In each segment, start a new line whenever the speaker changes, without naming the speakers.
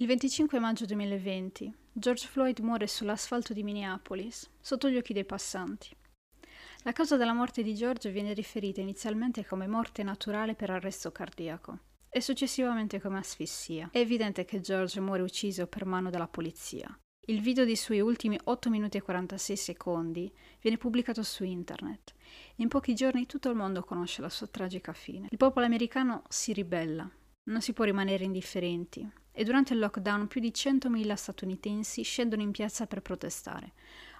Il 25 maggio 2020 George Floyd muore sull'asfalto di Minneapolis, sotto gli occhi dei passanti. La causa della morte di George viene riferita inizialmente come morte naturale per arresto cardiaco e successivamente come asfissia. È evidente che George muore ucciso per mano della polizia. Il video dei suoi ultimi 8 minuti e 46 secondi viene pubblicato su internet. In pochi giorni tutto il mondo conosce la sua tragica fine. Il popolo americano si ribella, non si può rimanere indifferenti e durante il lockdown più di 100.000 statunitensi scendono in piazza per protestare,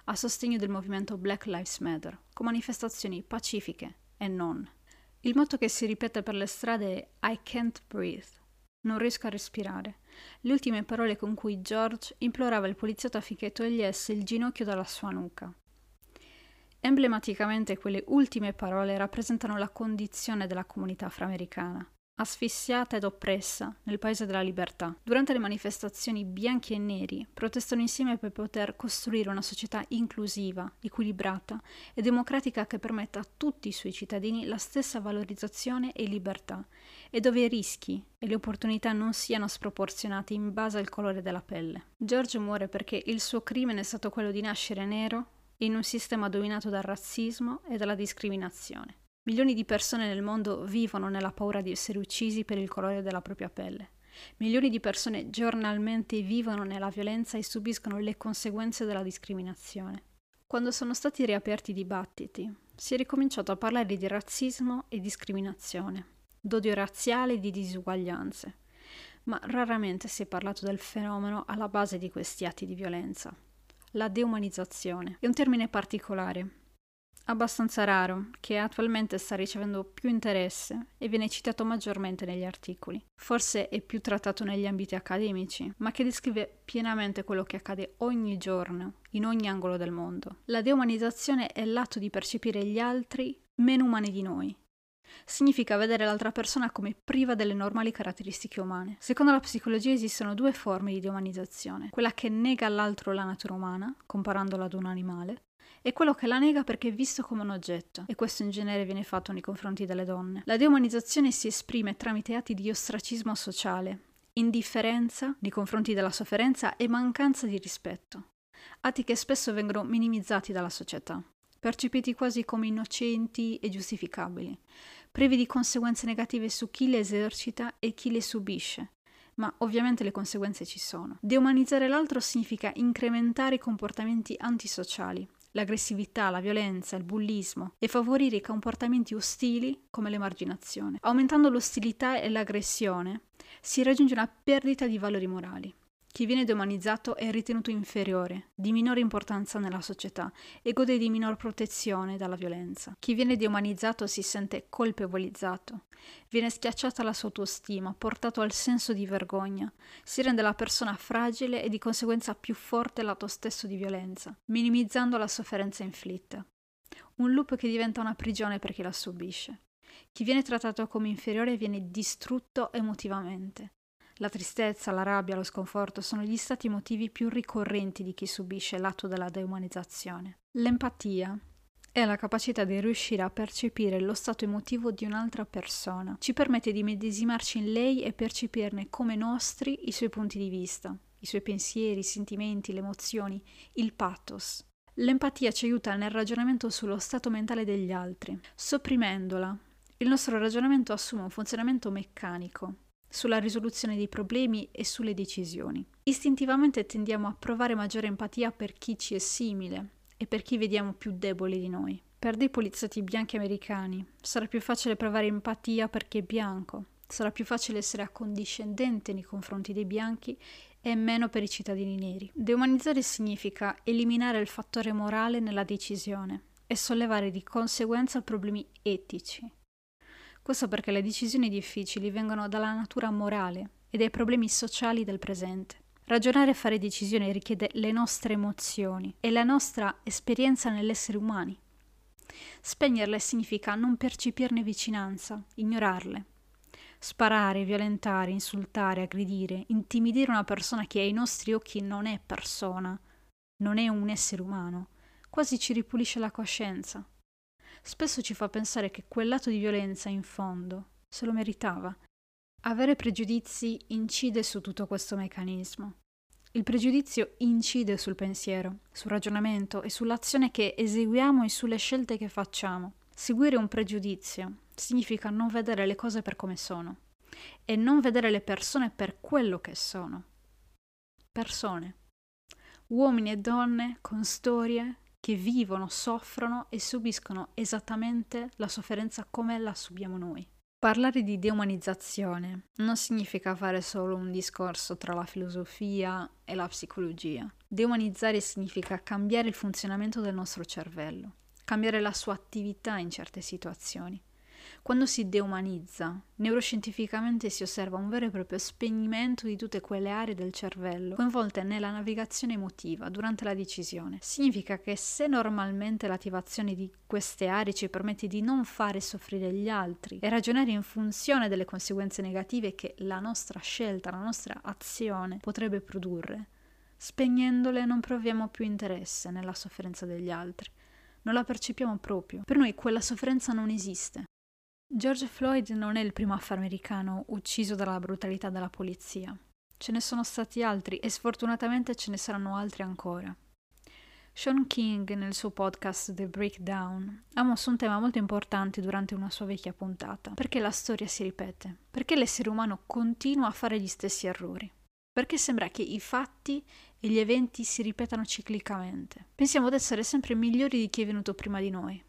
a sostegno del movimento Black Lives Matter, con manifestazioni pacifiche e non. Il motto che si ripete per le strade è I can't breathe. Non riesco a respirare. Le ultime parole con cui George implorava il poliziotto affinché togliesse il ginocchio dalla sua nuca. Emblematicamente quelle ultime parole rappresentano la condizione della comunità afroamericana, asfissiata ed oppressa nel paese della libertà. Durante le manifestazioni bianchi e neri protestano insieme per poter costruire una società inclusiva, equilibrata e democratica che permetta a tutti i suoi cittadini la stessa valorizzazione e libertà e dove i rischi e le opportunità non siano sproporzionati in base al colore della pelle. George muore perché il suo crimine è stato quello di nascere nero in un sistema dominato dal razzismo e dalla discriminazione. Milioni di persone nel mondo vivono nella paura di essere uccisi per il colore della propria pelle. Milioni di persone giornalmente vivono nella violenza e subiscono le conseguenze della discriminazione. Quando sono stati riaperti i dibattiti, si è ricominciato a parlare di razzismo e discriminazione, d'odio razziale e di disuguaglianze, ma raramente si è parlato del fenomeno alla base di questi atti di violenza. La deumanizzazione è un termine particolare abbastanza raro, che attualmente sta ricevendo più interesse e viene citato maggiormente negli articoli. Forse è più trattato negli ambiti accademici, ma che descrive pienamente quello che accade ogni giorno, in ogni angolo del mondo. La deumanizzazione è l'atto di percepire gli altri meno umani di noi. Significa vedere l'altra persona come priva delle normali caratteristiche umane. Secondo la psicologia esistono due forme di deumanizzazione, quella che nega all'altro la natura umana, comparandola ad un animale, è quello che la nega perché è visto come un oggetto, e questo in genere viene fatto nei confronti delle donne. La deumanizzazione si esprime tramite atti di ostracismo sociale, indifferenza nei confronti della sofferenza e mancanza di rispetto, atti che spesso vengono minimizzati dalla società, percepiti quasi come innocenti e giustificabili, privi di conseguenze negative su chi le esercita e chi le subisce, ma ovviamente le conseguenze ci sono. Deumanizzare l'altro significa incrementare i comportamenti antisociali, l'aggressività, la violenza, il bullismo e favorire i comportamenti ostili come l'emarginazione. Aumentando l'ostilità e l'aggressione si raggiunge una perdita di valori morali. Chi viene demonizzato è ritenuto inferiore, di minore importanza nella società e gode di minor protezione dalla violenza. Chi viene deumanizzato si sente colpevolizzato, viene schiacciata la sua autostima, portato al senso di vergogna, si rende la persona fragile e di conseguenza più forte l'atto stesso di violenza, minimizzando la sofferenza inflitta. Un loop che diventa una prigione per chi la subisce. Chi viene trattato come inferiore viene distrutto emotivamente. La tristezza, la rabbia, lo sconforto sono gli stati emotivi più ricorrenti di chi subisce l'atto della deumanizzazione. L'empatia è la capacità di riuscire a percepire lo stato emotivo di un'altra persona. Ci permette di medesimarci in lei e percepirne come nostri i suoi punti di vista, i suoi pensieri, i sentimenti, le emozioni, il pathos. L'empatia ci aiuta nel ragionamento sullo stato mentale degli altri. Sopprimendola, il nostro ragionamento assume un funzionamento meccanico, sulla risoluzione dei problemi e sulle decisioni. Istintivamente tendiamo a provare maggiore empatia per chi ci è simile e per chi vediamo più debole di noi. Per dei poliziotti bianchi americani sarà più facile provare empatia perché è bianco, sarà più facile essere accondiscendente nei confronti dei bianchi e meno per i cittadini neri. Deumanizzare significa eliminare il fattore morale nella decisione e sollevare di conseguenza problemi etici questo perché le decisioni difficili vengono dalla natura morale e dai problemi sociali del presente. Ragionare e fare decisioni richiede le nostre emozioni e la nostra esperienza nell'essere umani. Spegnerle significa non percepirne vicinanza, ignorarle. Sparare, violentare, insultare, aggredire, intimidire una persona che ai nostri occhi non è persona, non è un essere umano, quasi ci ripulisce la coscienza spesso ci fa pensare che quell'atto di violenza in fondo se lo meritava Avere pregiudizi incide su tutto questo meccanismo. Il pregiudizio incide sul pensiero, sul ragionamento e sull'azione che eseguiamo e sulle scelte che facciamo. Seguire un pregiudizio significa non vedere le cose per come sono e non vedere le persone per quello che sono. Persone. Uomini e donne con storie che vivono, soffrono e subiscono esattamente la sofferenza come la subiamo noi. Parlare di deumanizzazione non significa fare solo un discorso tra la filosofia e la psicologia. Deumanizzare significa cambiare il funzionamento del nostro cervello, cambiare la sua attività in certe situazioni. Quando si deumanizza, neuroscientificamente si osserva un vero e proprio spegnimento di tutte quelle aree del cervello coinvolte nella navigazione emotiva durante la decisione. Significa che se normalmente l'attivazione di queste aree ci permette di non fare soffrire gli altri e ragionare in funzione delle conseguenze negative che la nostra scelta, la nostra azione potrebbe produrre, spegnendole non proviamo più interesse nella sofferenza degli altri non la percepiamo proprio. Per noi quella sofferenza non esiste. George Floyd non è il primo afroamericano ucciso dalla brutalità della polizia. Ce ne sono stati altri e sfortunatamente ce ne saranno altri ancora. Sean King, nel suo podcast The Breakdown, ha mosso un tema molto importante durante una sua vecchia puntata. Perché la storia si ripete? Perché l'essere umano continua a fare gli stessi errori? Perché sembra che i fatti e gli eventi si ripetano ciclicamente. Pensiamo di essere sempre migliori di chi è venuto prima di noi.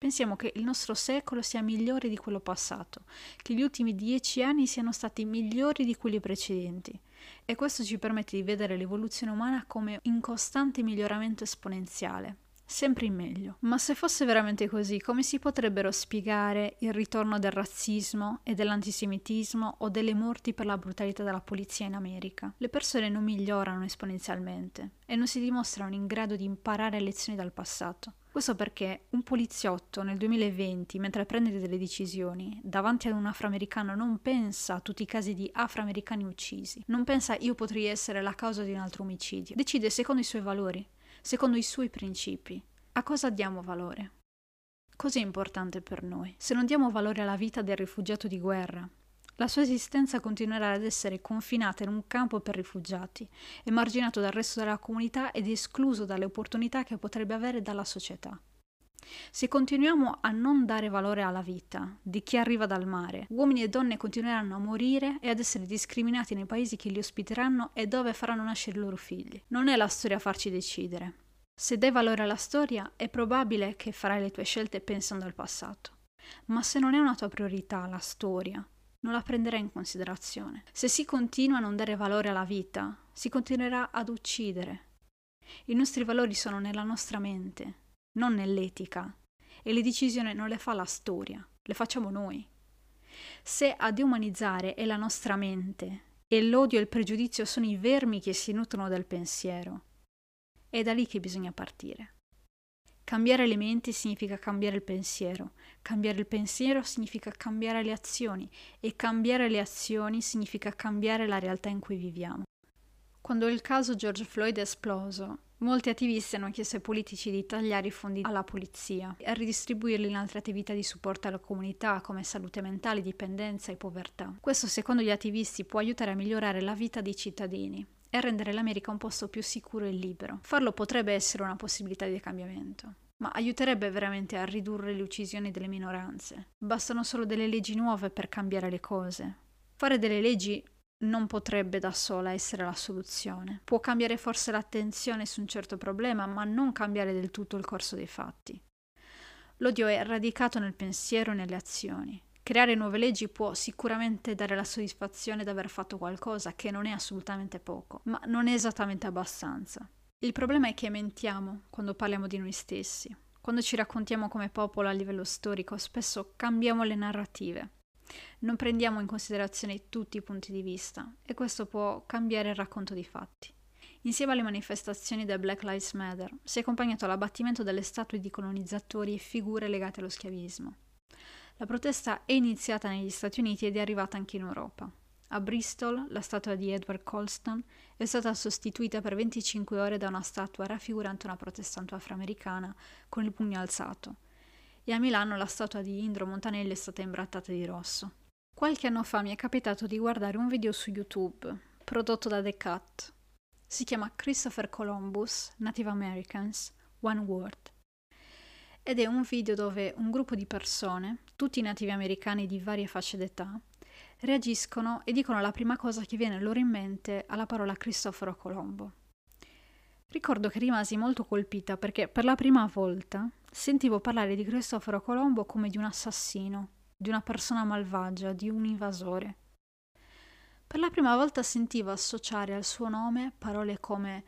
Pensiamo che il nostro secolo sia migliore di quello passato, che gli ultimi dieci anni siano stati migliori di quelli precedenti. E questo ci permette di vedere l'evoluzione umana come in costante miglioramento esponenziale, sempre in meglio. Ma se fosse veramente così, come si potrebbero spiegare il ritorno del razzismo e dell'antisemitismo o delle morti per la brutalità della polizia in America? Le persone non migliorano esponenzialmente e non si dimostrano in grado di imparare lezioni dal passato. Questo perché un poliziotto nel 2020, mentre prende delle decisioni, davanti ad un afroamericano non pensa a tutti i casi di afroamericani uccisi, non pensa io potrei essere la causa di un altro omicidio, decide secondo i suoi valori, secondo i suoi principi. A cosa diamo valore? Cos'è importante per noi? Se non diamo valore alla vita del rifugiato di guerra, la sua esistenza continuerà ad essere confinata in un campo per rifugiati, emarginato dal resto della comunità ed escluso dalle opportunità che potrebbe avere dalla società. Se continuiamo a non dare valore alla vita di chi arriva dal mare, uomini e donne continueranno a morire e ad essere discriminati nei paesi che li ospiteranno e dove faranno nascere i loro figli. Non è la storia a farci decidere. Se dai valore alla storia, è probabile che farai le tue scelte pensando al passato. Ma se non è una tua priorità la storia, non la prenderà in considerazione. Se si continua a non dare valore alla vita, si continuerà ad uccidere. I nostri valori sono nella nostra mente, non nell'etica, e le decisioni non le fa la storia, le facciamo noi. Se a deumanizzare è la nostra mente e l'odio e il pregiudizio sono i vermi che si nutrono del pensiero, è da lì che bisogna partire. Cambiare le menti significa cambiare il pensiero, cambiare il pensiero significa cambiare le azioni e cambiare le azioni significa cambiare la realtà in cui viviamo. Quando il caso George Floyd è esploso, molti attivisti hanno chiesto ai politici di tagliare i fondi alla polizia e ridistribuirli in altre attività di supporto alla comunità come salute mentale, dipendenza e povertà. Questo secondo gli attivisti può aiutare a migliorare la vita dei cittadini e rendere l'America un posto più sicuro e libero. Farlo potrebbe essere una possibilità di cambiamento, ma aiuterebbe veramente a ridurre le uccisioni delle minoranze. Bastano solo delle leggi nuove per cambiare le cose. Fare delle leggi non potrebbe da sola essere la soluzione. Può cambiare forse l'attenzione su un certo problema, ma non cambiare del tutto il corso dei fatti. L'odio è radicato nel pensiero e nelle azioni. Creare nuove leggi può sicuramente dare la soddisfazione di aver fatto qualcosa, che non è assolutamente poco, ma non è esattamente abbastanza. Il problema è che mentiamo quando parliamo di noi stessi. Quando ci raccontiamo come popolo a livello storico, spesso cambiamo le narrative. Non prendiamo in considerazione tutti i punti di vista e questo può cambiare il racconto dei fatti. Insieme alle manifestazioni del Black Lives Matter si è accompagnato all'abbattimento delle statue di colonizzatori e figure legate allo schiavismo. La protesta è iniziata negli Stati Uniti ed è arrivata anche in Europa. A Bristol la statua di Edward Colston è stata sostituita per 25 ore da una statua raffigurante una protestante afroamericana con il pugno alzato. E a Milano la statua di Indro Montanelli è stata imbrattata di rosso. Qualche anno fa mi è capitato di guardare un video su YouTube prodotto da The Cut. Si chiama Christopher Columbus, Native Americans, One Word. Ed è un video dove un gruppo di persone, tutti nativi americani di varie fasce d'età, reagiscono e dicono la prima cosa che viene loro in mente alla parola Cristoforo Colombo. Ricordo che rimasi molto colpita perché per la prima volta sentivo parlare di Cristoforo Colombo come di un assassino, di una persona malvagia, di un invasore. Per la prima volta sentivo associare al suo nome parole come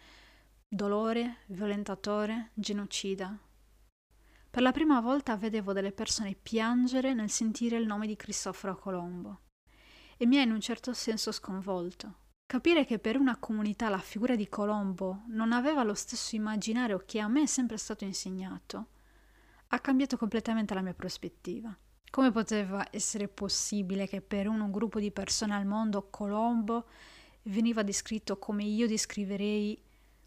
dolore, violentatore, genocida. Per la prima volta vedevo delle persone piangere nel sentire il nome di Cristoforo Colombo e mi ha in un certo senso sconvolto. Capire che per una comunità la figura di Colombo non aveva lo stesso immaginario che a me è sempre stato insegnato ha cambiato completamente la mia prospettiva. Come poteva essere possibile che per un gruppo di persone al mondo Colombo veniva descritto come io descriverei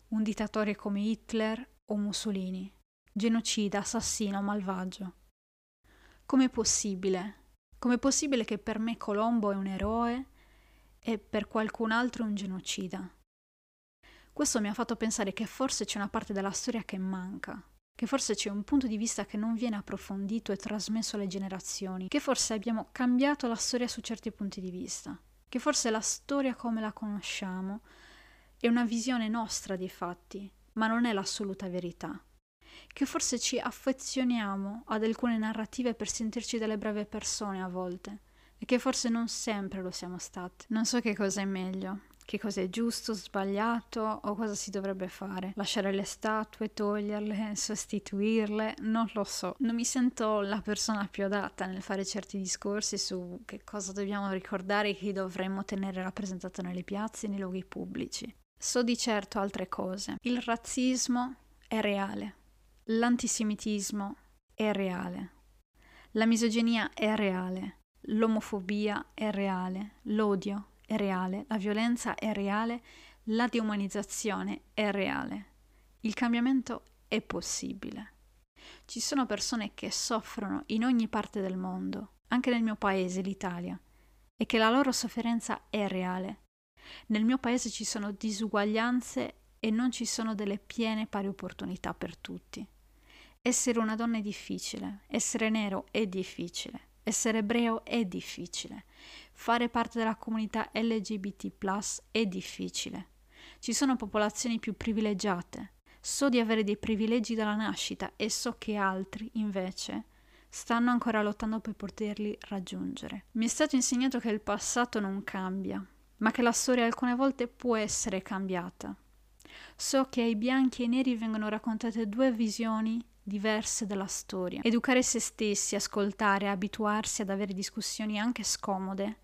un dittatore come Hitler o Mussolini, genocida, assassino, malvagio? Com'è possibile? Com'è possibile che per me Colombo è un eroe e per qualcun altro un genocida? Questo mi ha fatto pensare che forse c'è una parte della storia che manca, che forse c'è un punto di vista che non viene approfondito e trasmesso alle generazioni, che forse abbiamo cambiato la storia su certi punti di vista, che forse la storia come la conosciamo è una visione nostra dei fatti, ma non è l'assoluta verità, che forse ci affezioniamo ad alcune narrative per sentirci delle brave persone a volte, e che forse non sempre lo siamo state. Non so che cosa è meglio, che cosa è giusto, sbagliato o cosa si dovrebbe fare. Lasciare le statue, toglierle, sostituirle, non lo so. Non mi sento la persona più adatta nel fare certi discorsi su che cosa dobbiamo ricordare e chi dovremmo tenere rappresentato nelle piazze e nei luoghi pubblici. So di certo altre cose. Il razzismo è reale. L'antisemitismo è reale. La misoginia è reale. L'omofobia è reale. L'odio è reale, la violenza è reale, la deumanizzazione è reale. Il cambiamento è possibile. Ci sono persone che soffrono in ogni parte del mondo, anche nel mio paese, l'Italia, e che la loro sofferenza è reale. Nel mio paese ci sono disuguaglianze e non ci sono delle piene pari opportunità per tutti. Essere una donna è difficile, essere nero è difficile, essere ebreo è difficile. Fare parte della comunità LGBT è difficile. Ci sono popolazioni più privilegiate. So di avere dei privilegi dalla nascita e so che altri, invece, stanno ancora lottando per poterli raggiungere. Mi è stato insegnato che il passato non cambia, ma che la storia alcune volte può essere cambiata. So che ai bianchi e ai neri vengono raccontate due visioni diverse della storia. Educare se stessi, ascoltare, abituarsi ad avere discussioni anche scomode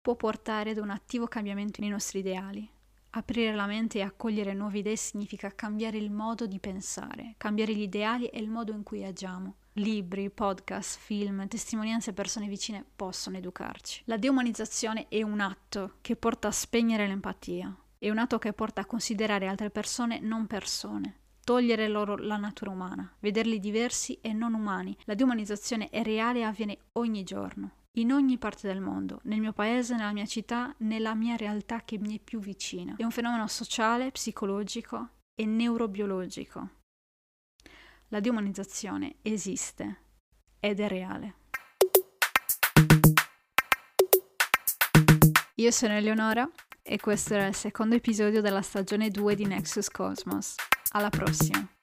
può portare ad un attivo cambiamento nei nostri ideali. Aprire la mente e accogliere nuove idee significa cambiare il modo di pensare, cambiare gli ideali e il modo in cui agiamo. Libri, podcast, film, testimonianze e persone vicine possono educarci. La deumanizzazione è un atto che porta a spegnere l'empatia, è un atto che porta a considerare altre persone non persone togliere loro la natura umana, vederli diversi e non umani. La deumanizzazione è reale e avviene ogni giorno, in ogni parte del mondo, nel mio paese, nella mia città, nella mia realtà che mi è più vicina. È un fenomeno sociale, psicologico e neurobiologico. La deumanizzazione esiste ed è reale. Io sono Eleonora e questo era il secondo episodio della stagione 2 di Nexus Cosmos. Alla prossima!